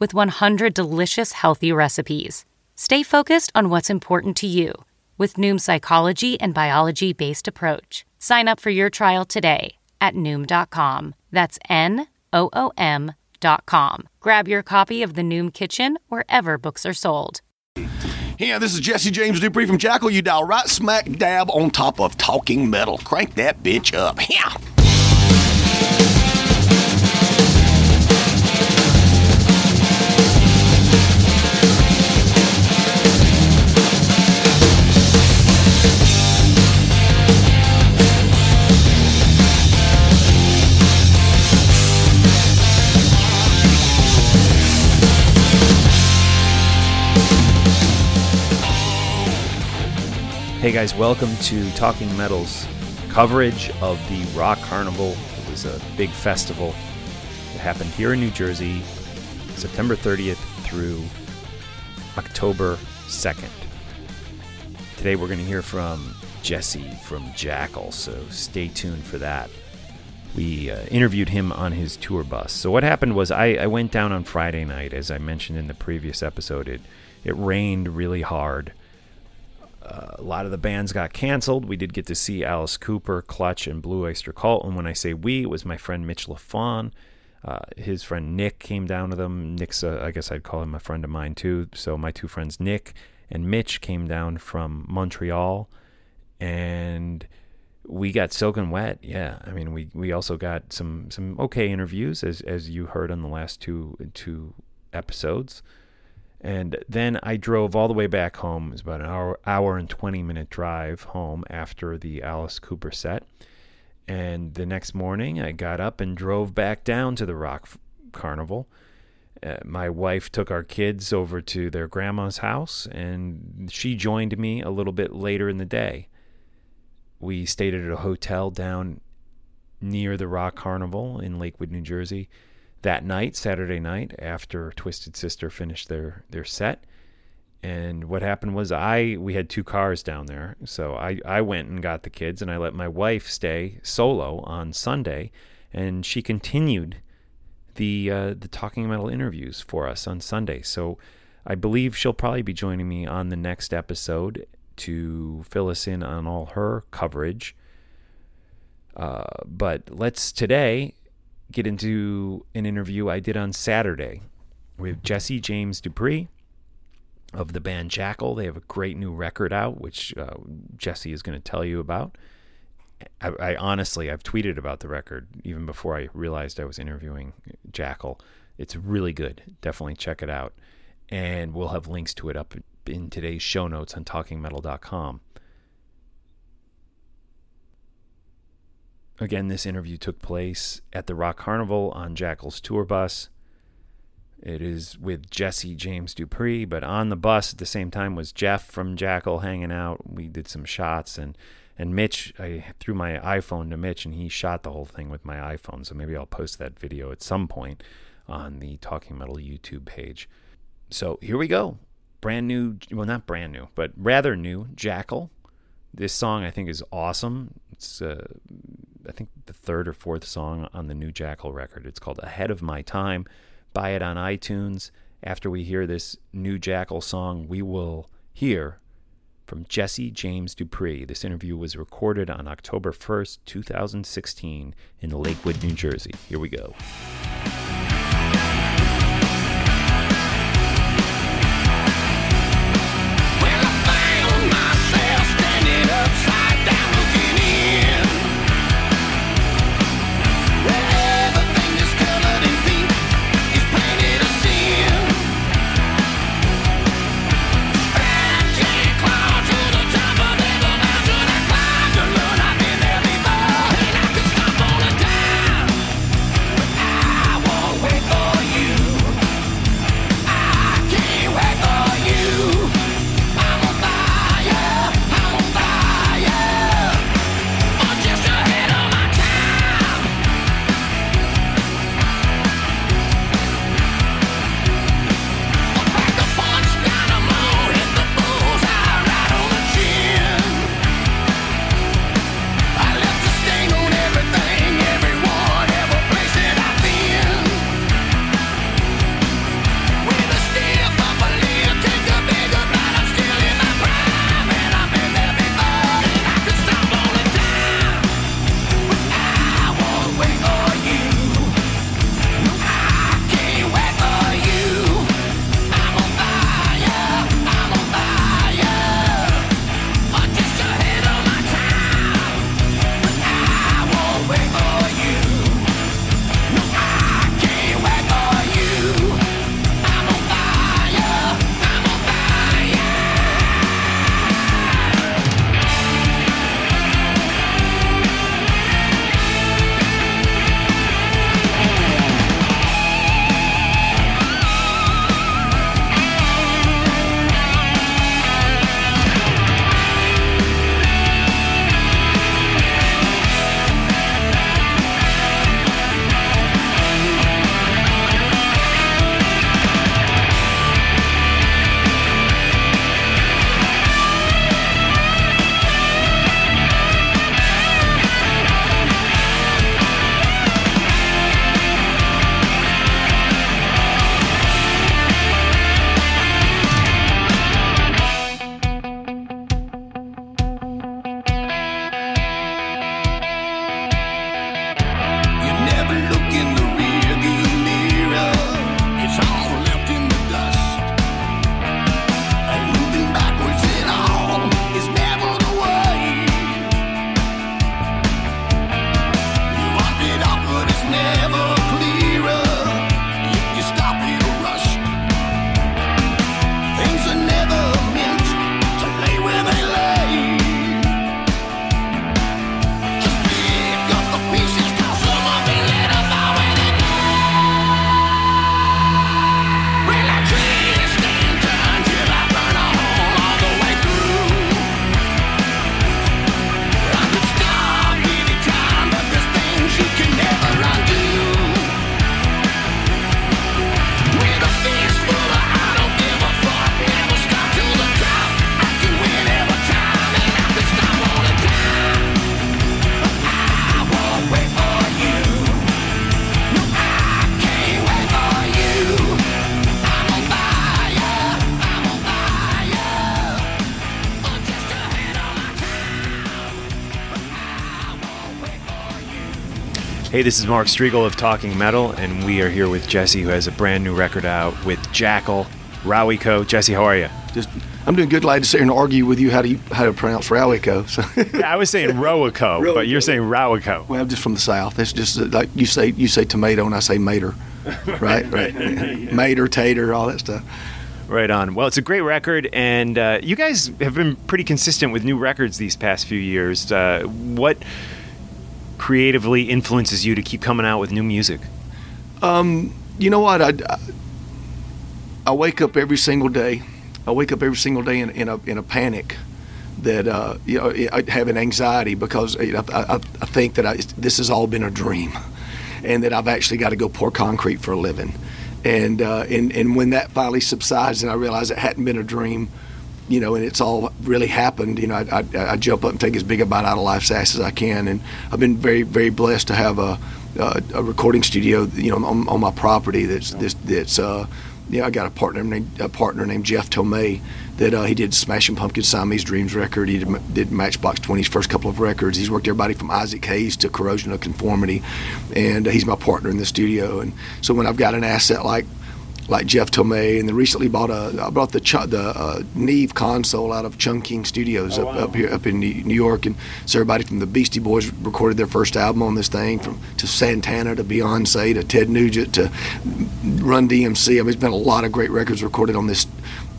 with 100 delicious healthy recipes. Stay focused on what's important to you with Noom's psychology and biology based approach. Sign up for your trial today at Noom.com. That's N O O M.com. Grab your copy of the Noom Kitchen wherever books are sold. Yeah, this is Jesse James Dupree from Jackyl. You dial right smack dab on top of talking metal. Crank that bitch up. Yeah. Hey guys, welcome to Talking Metals coverage of the Rock Carnival. It was a big festival. It happened here in New Jersey, September 30th through October 2nd. Today we're going to hear from Jesse from Jackyl, so stay tuned for that. We uh, interviewed him on his tour bus. So what happened was I, I went down on Friday night, as I mentioned in the previous episode. It it rained really hard a lot of the bands got canceled. We did get to see Alice Cooper, Clutch, and Blue Oyster Cult. And when I say we, it was my friend Mitch Lafon. Uh, his friend Nick came down with them. Nick's, uh, I guess I'd call him a friend of mine too. So my two friends, Nick and Mitch, came down from Montreal, and we got soaking wet. Yeah, I mean, we we also got some some okay interviews as as you heard on the last two two episodes. And then I drove all the way back home. It was about an hour, hour and 20 minute drive home after the Alice Cooper set. And the next morning, I got up and drove back down to the Rock Carnival. Uh, my wife took our kids over to their grandma's house, and she joined me a little bit later in the day. We stayed at a hotel down near the Rock Carnival in Lakewood, New Jersey that night, Saturday night, after Twisted Sister finished their their set. And what happened was I we had two cars down there, so I I went and got the kids, and I let my wife stay solo on Sunday, and she continued the uh, the Talking Metal interviews for us on Sunday. So I believe she'll probably be joining me on the next episode to fill us in on all her coverage. Uh, but let's today get into an interview I did on Saturday with Jesse James Dupree of the band Jackyl. They have a great new record out, which uh, Jesse is going to tell you about. I, I, honestly, I've tweeted about the record even before I realized I was interviewing Jackyl. It's really good. Definitely check it out. And we'll have links to it up in today's show notes on talkingmetal.com. Again, this interview took place at the Rock Carnival on Jackyl's tour bus. It is with Jesse James Dupree, but on the bus at the same time was Jeff from Jackyl hanging out. We did some shots and and Mitch, I threw my iPhone to Mitch and he shot the whole thing with my iPhone. So maybe I'll post that video at some point on the Talking Metal YouTube page. So here we go. Brand new, well, not brand new, but rather new Jackyl. This song I think is awesome. It's uh, I think the third or fourth song on the new Jackyl record. It's called Ahead of My Time. Buy it on iTunes. After we hear this new Jackyl song, we will hear from Jesse James Dupree. This interview was recorded on October 1st, 2016, in Lakewood, New Jersey. Here we go. Hey, this is Mark Strigl of Talking Metal, and we are here with Jesse, who has a brand new record out with Jackyl, Rowyco. Jesse, how are you? Just, I'm doing good. Glad to sit here and argue with you how to you, how to pronounce Rowyco. So. yeah, I was saying Rowyco, but you're saying Rowyco. Well, I'm just from the south. It's just uh, like you say you say tomato and I say mater, right? right. mater, tater, all that stuff. Right on. Well, it's a great record, and uh, you guys have been pretty consistent with new records these past few years. Uh, what creatively influences you to keep coming out with new music? Um, you know what? I, I, wake up every single day. I wake up every single day in, in a in a panic that uh, you know I have an anxiety because I, I, I think that I, this has all been a dream, and that I've actually got to go pour concrete for a living and uh, and and when that finally subsides and I realize it hadn't been a dream, you know, and it's all really happened, you know, I, I, I jump up and take as big a bite out of life's ass as I can, and I've been very very blessed to have a a, a recording studio, you know, on, on my property that's this that's uh, you know, I got a partner named a partner named Jeff Tomei that uh, he did Smashing Pumpkins Siamese Dreams record. He did, did, Matchbox 20's first couple of records. He's worked everybody from Isaac Hayes to Corrosion of Conformity, and uh, he's my partner in the studio. And so when I've got an asset like like Jeff Tomei, and then recently bought a I bought the Ch- the uh, Neve console out of Chung King Studios oh, up, wow. up here up in New York, and so everybody from the Beastie Boys recorded their first album on this thing, from to Santana to Beyonce to Ted Nugent to Run DMC. I mean, there's been a lot of great records recorded on this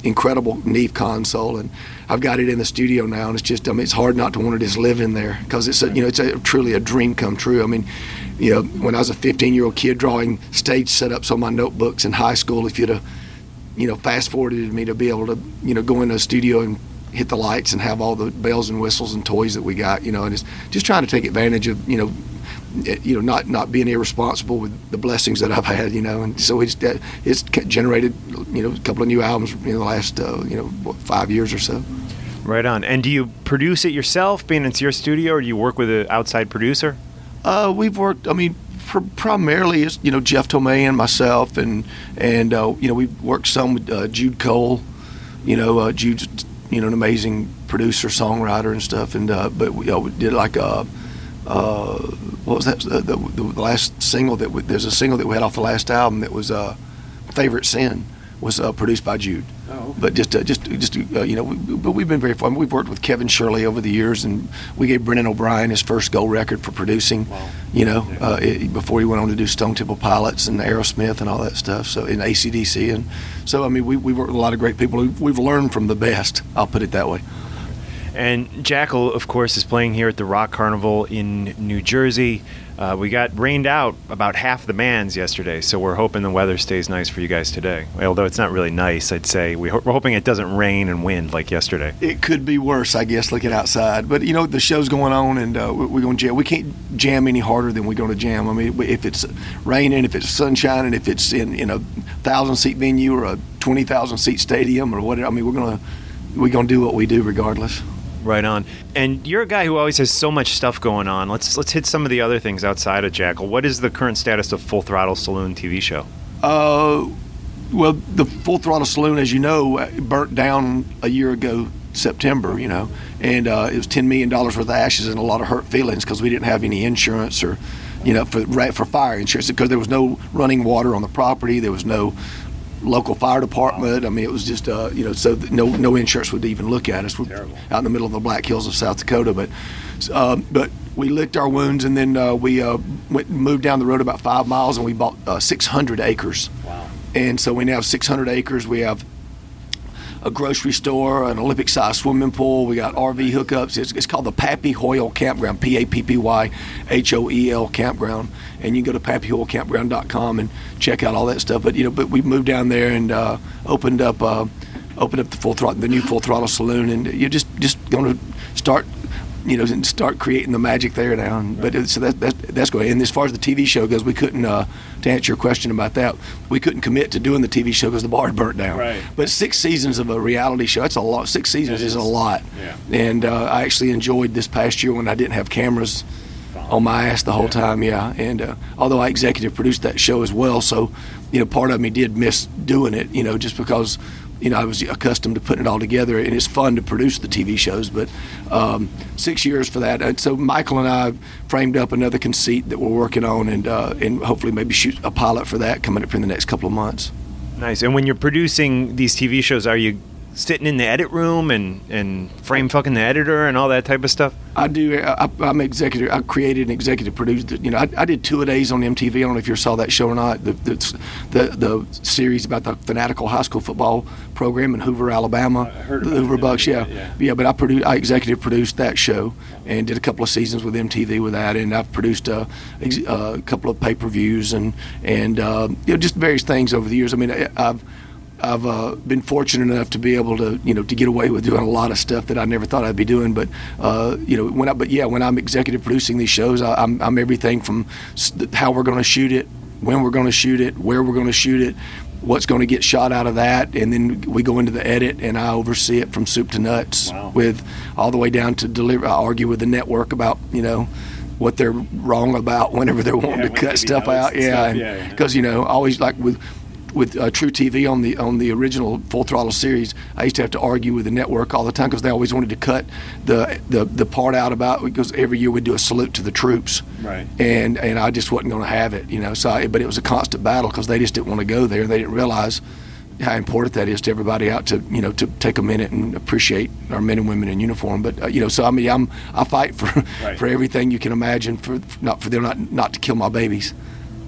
incredible Neve console, and I've got it in the studio now, and it's just I mean it's hard not to want to just live in there because it's a, you know it's a, truly a dream come true. I mean, you know when I was a 15 year old kid drawing stage setups on my notebooks in high school, if you'd have you know fast forwarded me to be able to you know go into a studio and hit the lights and have all the bells and whistles and toys that we got, you know, and it's just trying to take advantage of you know you know, not not being irresponsible with the blessings that I've had, you know, and so it's it's generated, you know, a couple of new albums in the last, uh, you know, what, five years or so. Right on. And do you produce it yourself, being it's your studio, or do you work with an outside producer? Uh, we've worked. I mean, primarily it's you know Jeff Tomei and myself, and and uh, you know we've worked some with uh, Jude Cole. You know, uh, Jude's you know an amazing producer, songwriter, and stuff. And uh, but we, know, we did like a uh, what was that? The, the, the, last single that we, there's a single that we had off the last album that was uh, "Favorite Sin" was uh, produced by Jude. Oh, But just, uh, just, just uh, you know, we, but we've been very fun. We've worked with Kevin Shirley over the years, and we gave Brendan O'Brien his first gold record for producing. Wow. You know, yeah. uh, it, before he went on to do Stone Temple Pilots and Aerosmith and all that stuff. So in ACDC, and so I mean, we we worked with a lot of great people. We've, we've learned from the best. I'll put it that way. And Jackyl, of course, is playing here at the Rock Carnival in New Jersey. Uh, we got rained out about half the bands yesterday, so we're hoping the weather stays nice for you guys today. Although it's not really nice, I'd say. We are hoping it doesn't rain and wind like yesterday. It could be worse, I guess, looking outside. But, you know, the show's going on, and uh, we're going to jam. We can't jam any harder than we're going to jam. I mean, if it's raining, if it's sunshine, and if it's in, in a 1,000-seat venue or a 20,000-seat stadium or whatever, I mean, we're going to we're going to do what we do regardless. Right on. And you're a guy who always has so much stuff going on. Let's let's hit some of the other things outside of Jackyl. What is the current status of Full Throttle Saloon TV show? Uh, well, the Full Throttle Saloon, as you know, burnt down a year ago September. You know, and uh, it was ten million dollars worth of ashes and a lot of hurt feelings because we didn't have any insurance or you know, for for fire insurance because there was no running water on the property. There was no local fire department. I mean, it was just uh, you know, so no no insurance would even look at us. We're Terrible. out in the middle of the Black Hills of South Dakota, but um, but we licked our wounds and then uh, we uh, went moved down the road about five miles and we bought uh, 600 acres. Wow. And so we now have 600 acres. We have a grocery store, an Olympic sized swimming pool. We got RV hookups. It's, it's called the Pappy Hoel Campground, P A P P Y H O E L Campground. And you can go to pappyhoelcampground.com and check out all that stuff. But you know, but we moved down there and uh, opened up. Uh, opened up the full throttle, the new full throttle saloon, and you're just just going to start you know, and start creating the magic there now. And, but so that, that, that's great. And as far as the TV show goes, we couldn't, uh, to answer your question about that, we couldn't commit to doing the TV show because the bar had burnt down. Right. But six seasons of a reality show, that's a lot. Six seasons is. is. a lot. Yeah. And uh, I actually enjoyed this past year when I didn't have cameras on my ass the whole time. Yeah. And uh, although I executive produced that show as well, so, you know, part of me did miss doing it, you know, just because you know, I was accustomed to putting it all together, and it's fun to produce the TV shows. But um, six years for that. And so Michael and I framed up another conceit that we're working on, and uh, and hopefully maybe shoot a pilot for that coming up in the next couple of months. Nice. And when you're producing these TV shows, are you sitting in the edit room and, and frame fucking the editor and all that type of stuff? I do. Uh, I, am executive. I created an executive producer. You know, I, I did two a days on MTV. I don't know if you saw that show or not. The, the the, the series about the fanatical high school football program in Hoover, Alabama. I heard about Hoover it. Bucks. Yeah. Yeah. yeah, But I produced. I executive produced that show and did a couple of seasons with MTV with that. And I've produced uh, a, uh, a couple of pay per views and and uh, you know just various things over the years. I mean, I, I've I've uh, been fortunate enough to be able to, you know, to get away with doing a lot of stuff that I never thought I'd be doing. But, uh, you know, when I, but yeah, when I'm executive producing these shows, I, I'm, I'm everything from how we're going to shoot it, when we're going to shoot it, where we're going to shoot it, what's going to get shot out of that, and then we go into the edit, and I oversee it from soup to nuts, Wow. with all the way down to deliver. I argue with the network about, you know. What they're wrong about whenever they're wanting Yeah, to cut stuff out, yeah, and- yeah, yeah. because you know, always like with with uh, True TV on the on the original Full Throttle series, I used to have to argue with the network all the time because they always wanted to cut the, the the part out about because every year we'd do a salute to the troops, Right. And and I just wasn't going to have it, you know. So, I, but it was a constant battle because they just didn't want to go there. They didn't realize how important that is to everybody out to you know to take a minute and appreciate our men and women in uniform. But uh, you know, so I mean, I'm I fight for Right. for everything you can imagine for not for them not not to kill my babies.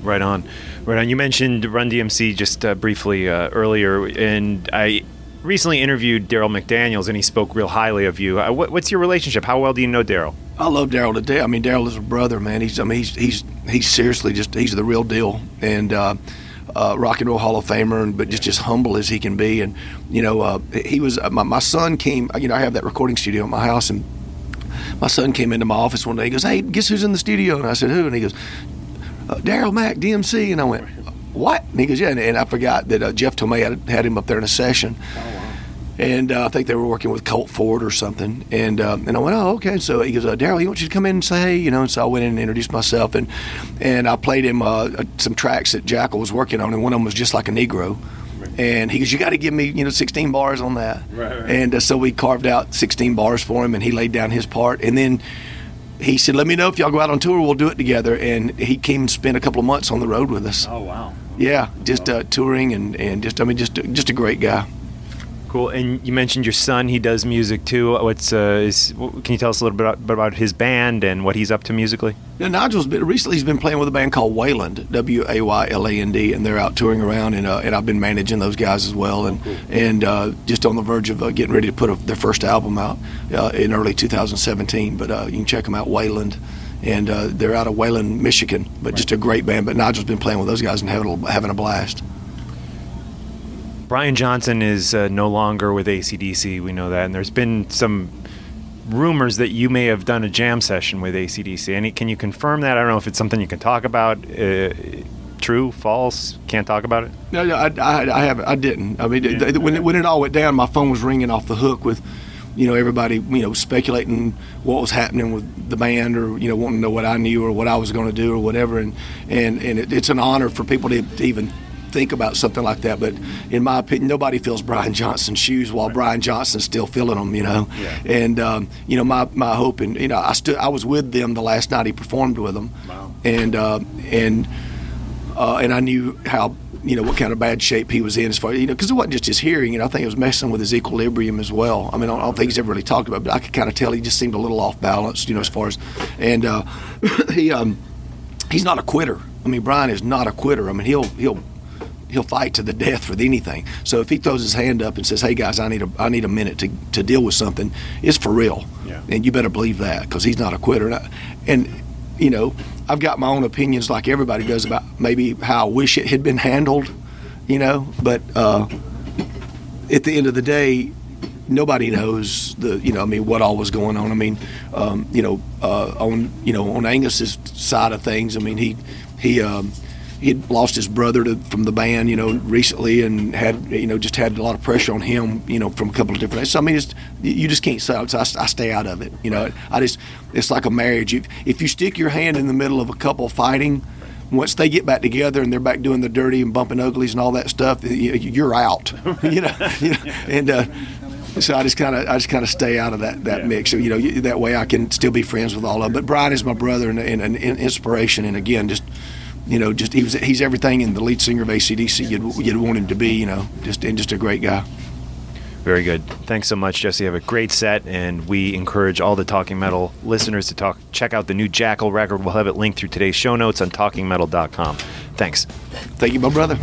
Right on, right on. You mentioned Run DMC just uh, briefly uh, earlier, and I recently interviewed Darryl McDaniels, and he spoke real highly of you. Uh, what, what's your relationship? How well do you know Darryl? I love Darryl to death. I mean, Daryl is a brother, man. He's, I mean, he's he's he's seriously just he's the real deal, and uh, uh, rock and roll Hall of Famer, and but just as humble as he can be. And you know, uh, he was uh, my, my son came. You know, I have that recording studio at my house, and my son came into my office one day. He goes, "Hey, guess who's in the studio?" And I said, "Who?" And he goes, uh, "Darryl Mack, DMC." And I went, "What?" And he goes, "Yeah." And, and I forgot that uh, Jeff Tomei had, had him up there in a session and uh, I think they were working with Colt Ford or something. And uh, and I went, oh, okay. So he goes, uh, Darryl, he wants you to come in and say, hey, you know. And so I went in and introduced myself, and and I played him uh, some tracks that Jackyl was working on, and one of them was just like a Negro. And he goes, you got to give me, you know, 16 bars on that. Right, right. And uh, so we carved out 16 bars for him, and he laid down his part, and then. He said, "Let me know if y'all go out on tour. We'll do it together." And he came and spent a couple of months on the road with us. Oh wow, Yeah, just uh, touring and, and just I mean just just a great guy. Cool. And you mentioned your son; he does music too. What's uh, is? Can you tell us a little bit about, about his band and what he's up to musically? Yeah, Nigel's been recently. He's been playing with a band called Wayland, W A Y L A N D, and they're out touring around, and uh, and I've been managing those guys as well, and and uh, just on the verge of uh, getting ready to put a, their first album out uh, in early 2017. But uh, you can check them out, Wayland, and uh, they're out of Wayland, Michigan. But just a great band. But Nigel's been playing with those guys and having a, having a blast. Brian Johnson is uh, no longer with ACDC. We know that, and there's been some rumors that you may have done a jam session with ACDC. Any? Can you confirm that? I don't know if it's something you can talk about. Uh, true, false? Can't talk about it. No, no, I, I, I haven't. I didn't. I mean, Yeah, when, it, when it all went down, my phone was ringing off the hook with, you know, everybody, you know, speculating what was happening with the band, or you know, wanting to know what I knew or what I was going to do or whatever. And and and it, it's an honor for people to, to even think about something like that. But in my opinion, nobody feels Brian Johnson's shoes while Brian Johnson's still feeling them. You know. Yeah. And um, you know, my my hope and you know, I stood, I was with them the last night he performed with them. Wow. And uh, and uh, and I knew how you know what kind of bad shape he was in as far you know because it wasn't just his hearing. You know, I think it was messing with his equilibrium as well. I mean, I don't, I don't think he's ever really talked about, it, but I could kind of tell he just seemed a little off balance. You know, as far as and uh, he um, he's not a quitter. I mean, Brian is not a quitter. I mean, he'll he'll he'll fight to the death for anything. So if he throws his hand up and says, "Hey guys, I need a I need a minute to, to deal with something," it's for real. Yeah. And you better believe that because he's not a quitter. And, I, and you know, I've got my own opinions like everybody does about maybe how I wish it had been handled. You know, but uh, at the end of the day, nobody knows the you know I mean what all was going on. I mean, um, you know, uh, on you know on Angus's side of things, I mean he he um, he had lost his brother to, from the band, you know, recently, and had you know just had a lot of pressure on him, you know, from a couple of different. So I mean, it's, you just can't say. So I, I stay out of it. You know, I just it's like a marriage. If if you stick your hand in the middle of a couple fighting. once they get back together and they're back doing the dirty and bumping uglies and all that stuff, you're out. you know, you know and. Uh, so I just kind of I just kind of stay out of that that yeah. mix. You know, that way I can still be friends with all of them. But Brian is my brother and, and an inspiration. And again, just you know, just he was he's everything and the lead singer of ACDC you'd, you'd want him to be. You know, just and just a great guy. Very good. Thanks so much, Jesse. Have a great set, and we encourage all the Talking Metal listeners to talk. Check out the new Jackyl record. We'll have it linked through today's show notes on TalkingMetal.com. Thanks. Thank you, my brother.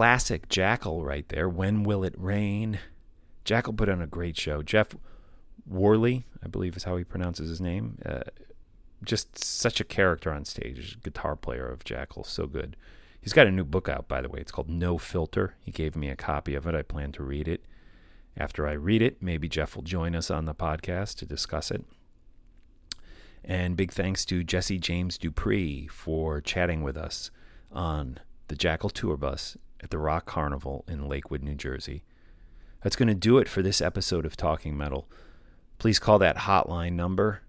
Classic Jackyl right there. When Will It Rain? Jackyl put on a great show. Jeff Worley, I believe is how he pronounces his name. Uh, just such a character on stage. Guitar player of Jackyl, so good. He's got a new book out, by the way. It's called No Filter. He gave me a copy of it. I plan to read it. After I read it, maybe Jeff will join us on the podcast to discuss it. And big thanks to Jesse James Dupree for chatting with us on the Jackyl Tour Bus at the Rock Carnival in Lakewood, New Jersey. That's going to do it for this episode of Talking Metal. Please call that hotline number.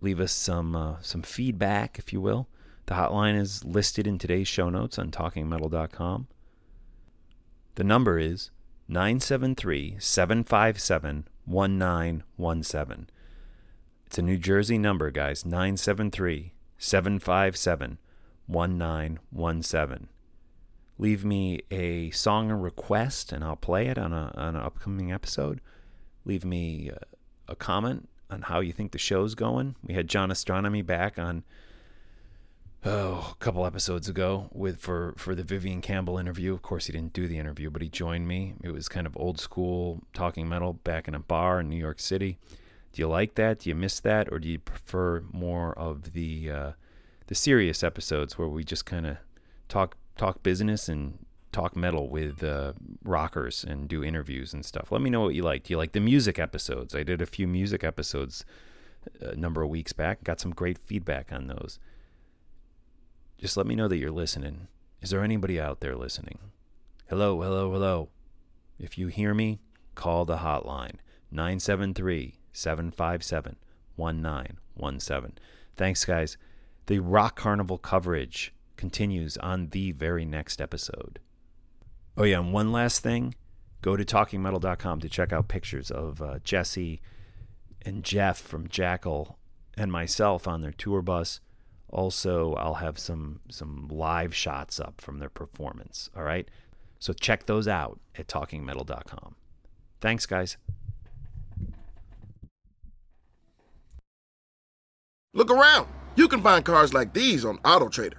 Leave us some uh, some feedback, if you will. The hotline is listed in today's show notes on talkingmetal.com. The number is 973 757 1917. It's a New Jersey number, guys 973 757 1917. Leave me a song or request and I'll play it on, a, on an upcoming episode. Leave me a, a comment on how you think the show's going. We had John Ostronomy back on oh, a couple episodes ago with for for the Vivian Campbell interview. Of course, he didn't do the interview, but he joined me. It was kind of old school talking metal back in a bar in New York City. Do you like that? Do you miss that, or do you prefer more of the uh, the serious episodes where we just kind of talk talk business and talk metal with uh, rockers and do interviews and stuff? Let me know what you like. Do you like the music episodes? I did a few music episodes a number of weeks back. Got some great feedback on those just let me know that you're listening. Is there anybody out there listening? Hello, hello, hello. If you hear me, call the hotline 973 757 1917. Thanks, guys. The Rock Carnival coverage continues on the very next episode. Oh, yeah, and one last thing go to talkingmetal.com to check out pictures of uh, Jesse and Jeff from Jackyl and myself on their tour bus also, I'll have some some live shots up from their performance. All right. So check those out at talkingmetal.com. Thanks, guys. Look around. You can find cars like these on AutoTrader,